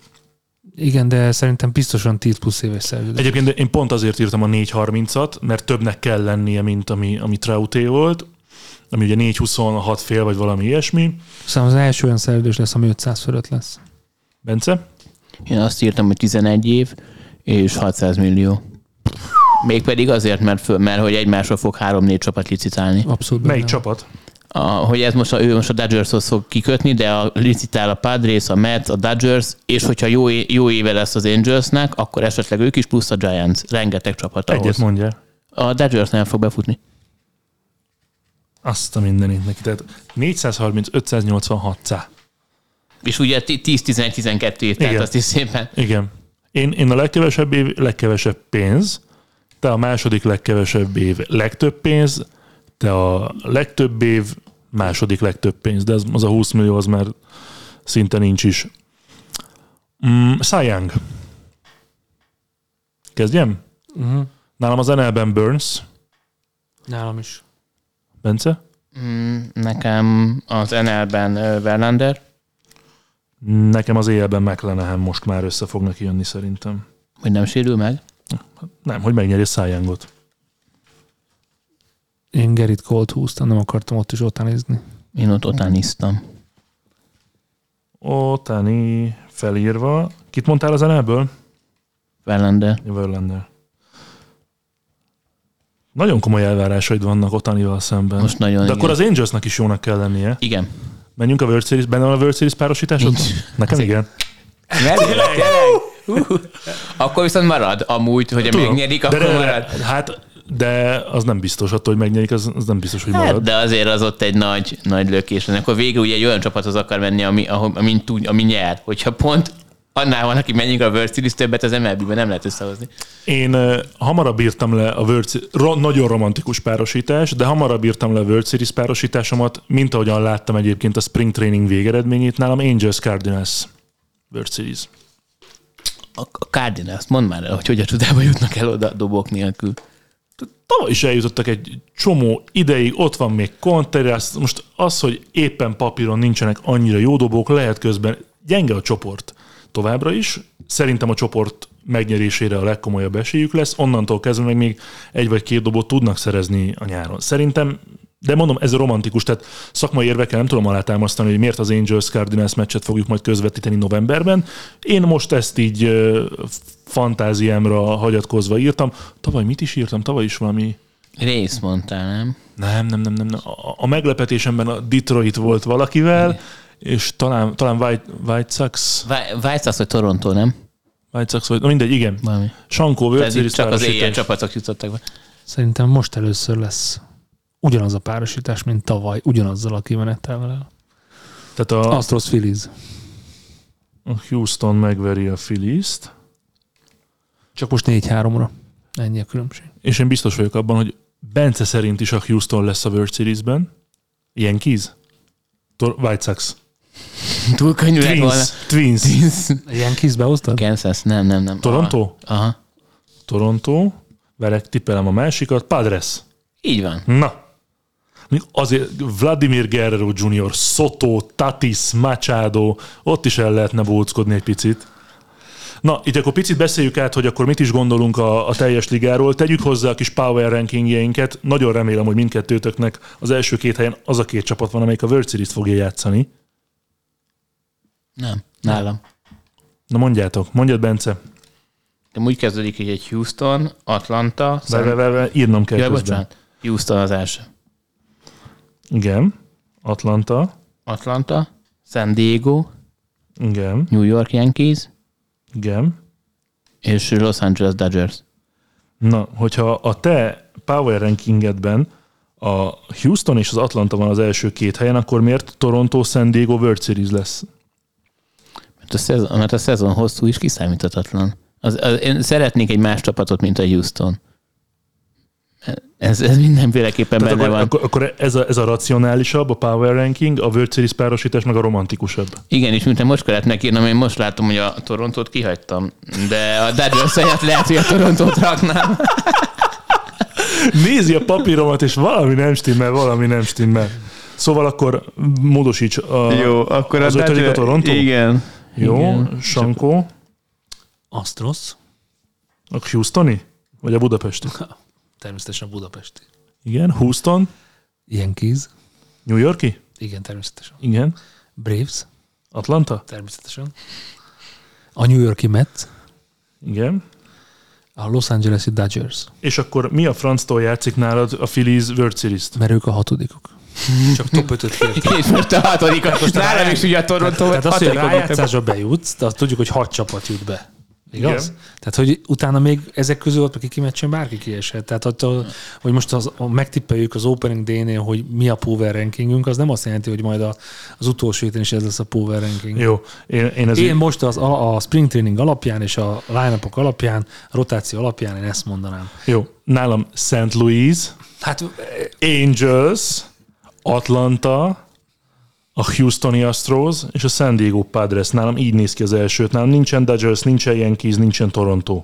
Igen, de szerintem biztosan 10 plusz éves szerződés. Egyébként de én pont azért írtam a 430-at, mert többnek kell lennie, mint ami, ami Trauté volt, ami ugye 426 fél, vagy valami ilyesmi. Szóval az első olyan szerződés lesz, ami 500 fölött lesz. Bence? Én azt írtam, hogy 11 év és 600 millió. Mégpedig azért, mert, föl, mert hogy egymásra fog három-négy csapat licitálni. Abszolút. Melyik van. csapat? A, hogy ez most a, ő most a Dodgershoz fog kikötni, de a licitál a Padres, a Mets, a Dodgers, és hogyha jó, jó éve lesz az Angelsnek, akkor esetleg ők is, plusz a Giants. Rengeteg csapat ahhoz. Egyet mondja. A Dodgers nem fog befutni. Azt a mindenit neki. Tehát 430, 586 szá. És ugye 10-11-12 év, tehát Igen. azt is szépen. Igen. Én, én a legkevesebb év, legkevesebb pénz, te a második legkevesebb év, legtöbb pénz, te a legtöbb év, második legtöbb pénz, de az, az a 20 millió az már szinte nincs is. Mm, Young. Kezdjem? Uh-huh. Nálam az NL-ben Burns. Nálam is. Bence? Mm, Nekem az NL-ben Verlander, Nekem az éjjelben McLenahan most már össze fognak jönni szerintem. hogy nem sérül meg. Nem, hogy megnyeri a Youngot. Én Gerrit Colt húztam, nem akartam ott is ott nézni. Én ott otániztam. Otani felírva. Kit mondtál az NL-ből? Verlander. Verlander. Nagyon komoly elvárásaid vannak Otanival szemben. Most nagyon De igen. akkor az Angelsnek is jónak kell lennie. Igen. Menjünk a World Series, benne van a World Series párosításod? Nincs. Nekem igen. Uh, Akkor viszont marad amúgy, hogy Tudom. megnyerik, akkor de, marad. hát, de az nem biztos, attól, hogy megnyerik, az, az nem biztos, hogy Hát, marad. de azért az ott egy nagy, nagy lökés. Akkor végül ugye egy olyan csapathoz akar menni, ami, ahol, ami, tud, ami nyer. Hogyha pont annál van, aki menjünk a World Series többet az MLB-ben nem lehet összehozni. Én uh, hamarabb írtam le a World Series, ro- nagyon romantikus párosítás, de hamarabb írtam le a World Series párosításomat, mint ahogyan láttam egyébként a Spring Training végeredményét nálam, Angels Cardinals World Series. A, a Cardinals, mondd már el, hogy hogy a csodába jutnak el oda dobok nélkül. Tavaly is eljutottak egy csomó ideig, ott van még Contreras, most az, hogy éppen papíron nincsenek annyira jó dobók, lehet közben gyenge a csoport továbbra is. Szerintem a csoport megnyerésére a legkomolyabb esélyük lesz, onnantól kezdve meg még egy vagy két dobót tudnak szerezni a nyáron. Szerintem, de mondom, ez romantikus, tehát szakmai érvekkel nem tudom alátámasztani, hogy miért az Angels Cardinals meccset fogjuk majd közvetíteni novemberben. Én most ezt így fantáziámra hagyatkozva írtam. Tavaly mit is írtam? Tavaly is valami Rész mondtál, nem? nem, nem, nem, nem. nem. A, a meglepetésemben a Detroit volt valakivel, és talán, talán White, White Sox, Vágysz azt, hogy Toronto, nem? White Sox na mindegy, igen. Valami. Sankó, itt csak az éjjel csapatok jutottak be. Szerintem most először lesz ugyanaz a párosítás, mint tavaly, ugyanazzal a kimenettel. Tehát a, Astros Phillies. a Houston megveri a Phillies-t. Csak most 4-3-ra. Ennyi a különbség. És én biztos vagyok abban, hogy Bence szerint is a Houston lesz a World Series-ben. Yankees? Tor- White Sox. Túl könnyű lett volna. Twins. Twins. Ilyen kis behoztad? Kansas, nem, nem, nem. Toronto? Aha. Aha. Toronto. Velek tippelem a másikat. Padres. Így van. Na. Azért Vladimir Guerrero Jr., Soto, Tatis, Machado, ott is el lehetne bóckodni egy picit. Na, itt akkor picit beszéljük át, hogy akkor mit is gondolunk a, a teljes ligáról. Tegyük hozzá a kis power rankingjeinket. Nagyon remélem, hogy mindkettőtöknek az első két helyen az a két csapat van, amelyik a World Series-t fogja játszani. Nem, nálam. Na mondjátok, mondjad Bence. De úgy kezdődik, hogy egy Houston, Atlanta, Várj, várj, várj, várj, írnom kell Ja, bocsánat. Houston az első. Igen. Atlanta. Atlanta, San Diego, Igen. New York Yankees Igen. és Los Angeles Dodgers. Na, hogyha a te power rankingedben a Houston és az Atlanta van az első két helyen, akkor miért Toronto San Diego World Series lesz? Mert a szezon, mert a szezon hosszú is kiszámíthatatlan. Az, az, én szeretnék egy más csapatot, mint a Houston. Ez, ez mindenféleképpen Tehát benne akkor, van. akkor, akkor ez, a, ez a racionálisabb, a power ranking, a World Series párosítás meg a romantikusabb. Igen, és mint most kellett megírnom, én most látom, hogy a Torontót kihagytam. De a Dodgers helyett lehet, hogy a Torontót raknám. Nézi a papíromat, és valami nem stimmel, valami nem stimmel. Szóval akkor módosíts. A, akkor az ötödik a Toronto? Igen. Jó, Igen. Sankó. Astros. A Houstoni? Vagy a Budapesti? Természetesen a Budapesti. Igen. Houston? Yankees. New Yorki? Igen, természetesen. Igen. Braves. Atlanta? Természetesen. A New Yorki Mets. Igen. A Los Angeles-i Dodgers. És akkor mi a franctól játszik nálad a Phillies World Series-t? Mert ők a hatodikok. Csak top 5-öt kértek. És most a hatodik. Most nálam is ugye a Toronto Tehát azt, hogy a rájátszásra bejutsz, de azt tudjuk, hogy hat csapat jut be. Igaz? Igen. Tehát, hogy utána még ezek közül ott, aki kimeccsen, bárki kieshet. Tehát, hogy, hogy most az, megtippeljük az Opening Day-nél, hogy mi a power rankingünk, az nem azt jelenti, hogy majd a, az utolsó héten is ez lesz a power ranking. Jó, én, én ezért... Én most az, a, a spring training alapján és a line alapján, a rotáció alapján én ezt mondanám. Jó, nálam St. Louis, Hát Angels, Atlanta, a Houstoni Astros és a San Diego Padres. Nálam így néz ki az elsőt. Nálam nincsen Dodgers, nincsen Yankees, nincsen Toronto.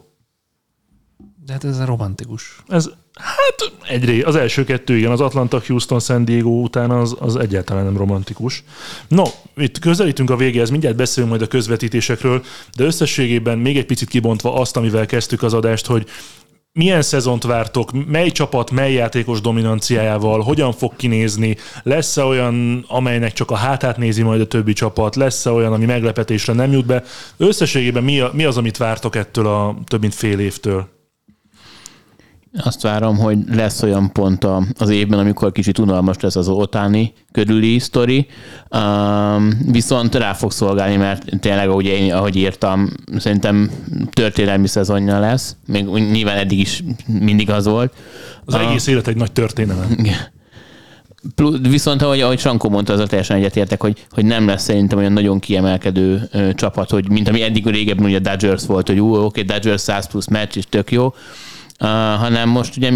de hát ez a romantikus. Ez, hát egyré, az első kettő, igen, az Atlanta, Houston, San Diego után az, az egyáltalán nem romantikus. No, itt közelítünk a végéhez, mindjárt beszélünk majd a közvetítésekről, de összességében még egy picit kibontva azt, amivel kezdtük az adást, hogy milyen szezont vártok, mely csapat, mely játékos dominanciájával, hogyan fog kinézni, lesz-e olyan, amelynek csak a hátát nézi majd a többi csapat, lesz-e olyan, ami meglepetésre nem jut be. Összességében mi, a, mi az, amit vártok ettől a több mint fél évtől? Azt várom, hogy lesz olyan pont az évben, amikor kicsit unalmas lesz az otáni körüli sztori, um, viszont rá fog szolgálni, mert tényleg, ahogy, én, ahogy írtam, szerintem történelmi szezonja lesz, még nyilván eddig is mindig az volt. Az Ah. egész élet egy nagy történelem. Plusz, viszont ahogy, ahogy Sankó mondta, az teljesen egyetértek, hogy, hogy nem lesz szerintem olyan nagyon kiemelkedő ö, csapat, hogy mint ami eddig régebben ugye a Dodgers volt, hogy ú, oké, Dodgers 100 plusz meccs, és tök jó, uh, hanem most ugye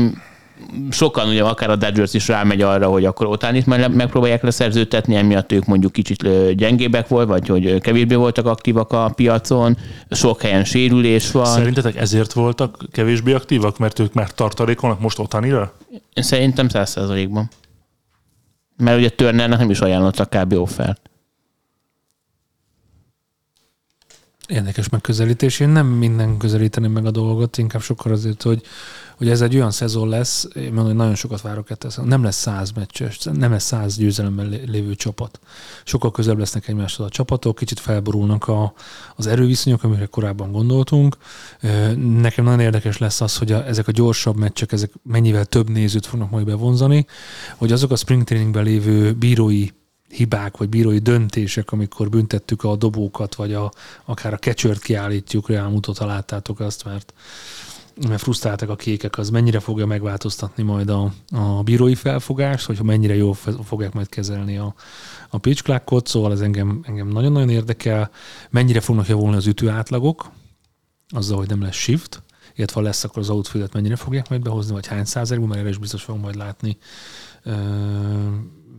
sokan ugye akár a Dodgers is rámegy arra, hogy akkor után is le- megpróbálják leszerződtetni, emiatt ők mondjuk kicsit gyengébbek volt, vagy hogy kevésbé voltak aktívak a piacon, sok helyen sérülés van. Szerintetek ezért voltak kevésbé aktívak, mert ők már tartalékolnak most Otanira? Szerintem 100%-ban. Mert ugye Turnernek nem is ajánlottak kb. offert. Érdekes megközelítés. Én nem minden közelíteni meg a dolgot, inkább sokkal azért, hogy, hogy ez egy olyan szezon lesz, én mondom, hogy nagyon sokat várok ettől. Nem lesz száz meccses, nem lesz száz győzelemmel lé- lévő csapat. Sokkal közelebb lesznek egymáshoz a csapatok, kicsit felborulnak a, az erőviszonyok, amikre korábban gondoltunk. Nekem nagyon érdekes lesz az, hogy a, ezek a gyorsabb meccsek, ezek mennyivel több nézőt fognak majd bevonzani, hogy azok a spring trainingben lévő bírói hibák, vagy bírói döntések, amikor büntettük a dobókat, vagy a, akár a kecsört kiállítjuk, Real Mutot láttátok azt, mert mert frusztráltak a kékek, az mennyire fogja megváltoztatni majd a, a bírói felfogást, hogy mennyire jól fogják majd kezelni a, a pitch clockot, szóval ez engem, engem nagyon-nagyon érdekel, mennyire fognak javulni az ütőátlagok, azzal, hogy nem lesz shift, illetve ha lesz, akkor az outfieldet mennyire fogják majd behozni, vagy hány százalékban, mert erre is biztos fogunk majd látni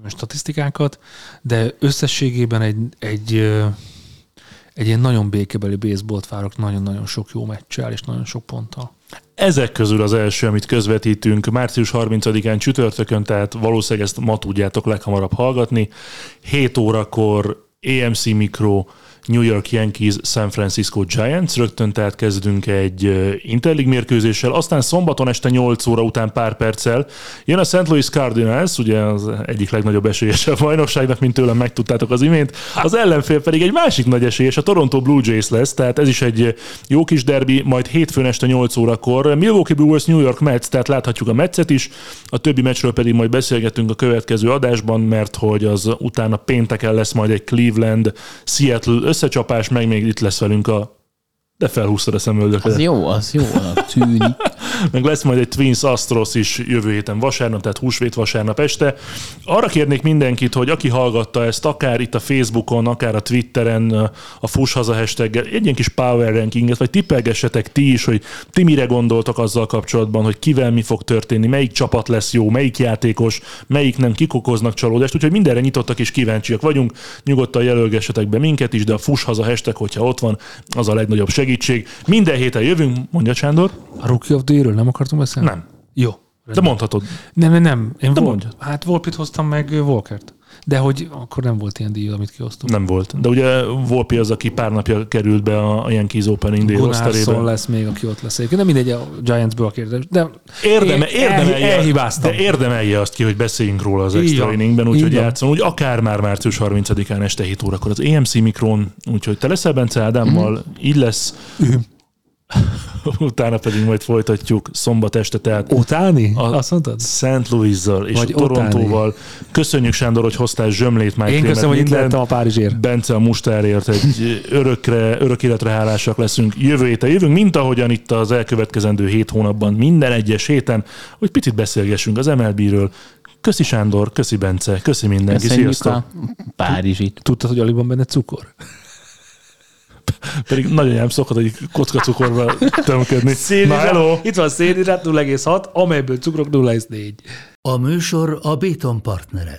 statisztikákat, de összességében egy, egy, egy ilyen nagyon békebeli baseballt várok nagyon-nagyon sok jó meccsel és nagyon sok ponttal. Ezek közül az első, amit közvetítünk március 30-án csütörtökön, tehát valószínűleg ezt ma tudjátok leghamarabb hallgatni. 7 órakor AMC Mikro New York Yankees, San Francisco Giants. Rögtön tehát kezdünk egy Interlig mérkőzéssel, aztán szombaton este 8 óra után pár perccel jön a St. Louis Cardinals, ugye az egyik legnagyobb esélyes a bajnokságnak, mint tőlem megtudtátok az imént. Az ellenfél pedig egy másik nagy esélyes, a Toronto Blue Jays lesz, tehát ez is egy jó kis derbi, majd hétfőn este 8 órakor Milwaukee Brewers New York Mets, tehát láthatjuk a Metszet is, a többi meccsről pedig majd beszélgetünk a következő adásban, mert hogy az utána pénteken lesz majd egy Cleveland Seattle összecsapás, meg még itt lesz velünk a de felhúztad a szemöldöket. Az jó, az jó, tűnik. meg lesz majd egy Twins Astros is jövő héten vasárnap, tehát húsvét vasárnap este. Arra kérnék mindenkit, hogy aki hallgatta ezt, akár itt a Facebookon, akár a Twitteren, a Fuss Haza hashtaggel, egy ilyen kis power rankinget, vagy tippelgessetek ti is, hogy ti mire gondoltok azzal kapcsolatban, hogy kivel mi fog történni, melyik csapat lesz jó, melyik játékos, melyik nem kikokoznak csalódást, úgyhogy mindenre nyitottak és kíváncsiak vagyunk. Nyugodtan jelölgessetek be minket is, de a Fuss Haza hashtag, hogyha ott van, az a legnagyobb segítség. Minden héten jövünk, mondja Sándor. A Rookie of the Year-ről nem akartunk beszélni? Nem. Jó. De mondhatod. Nem, nem, nem. Én De Vol- mondjad. Hát Volpit hoztam meg Walkert. De hogy akkor nem volt ilyen díj, amit kihoztunk. Nem volt. De ugye Volpi az, aki pár napja került be a a Yankees Opening Day Gunnarsson lesz még, aki ott lesz. Nem mindegy, a Giantsből a kérdés. De Érdeme, érdemelje, el- elhibáztam. de érdemelje azt ki, hogy beszéljünk róla az extra inningben, úgyhogy játszom, úgy akár már március 30-án este 7 órakor az EMC Mikron, úgyhogy te leszel Bence Ádámmal, Mhm. így lesz. Utána pedig majd folytatjuk szombat este, tehát Utáni? A- Azt mondtad? St. Louis-zal és Vagy a Torontóval. Köszönjük Sándor, hogy hoztál zsömlét Mike Én köszönöm, hogy itt lehettem a Párizsért. Bence a mustárért egy örökre, örök életre hálásak leszünk. Jövő héten jövünk, mint ahogyan itt az elkövetkezendő hét hónapban, minden egyes héten, hogy picit beszélgessünk az MLB-ről. Köszi Sándor, köszi Bence, köszi mindenki, Köszönjük sziasztok! a Párizsit. Tudtad, hogy alig van benne cukor? Pedig nagyon nem szokott, hogy kocka cukorba tömködni. Na, hello! Itt van szénhidrát 0,6, amelyből cukrok 0,4. A műsor a Béton partnere.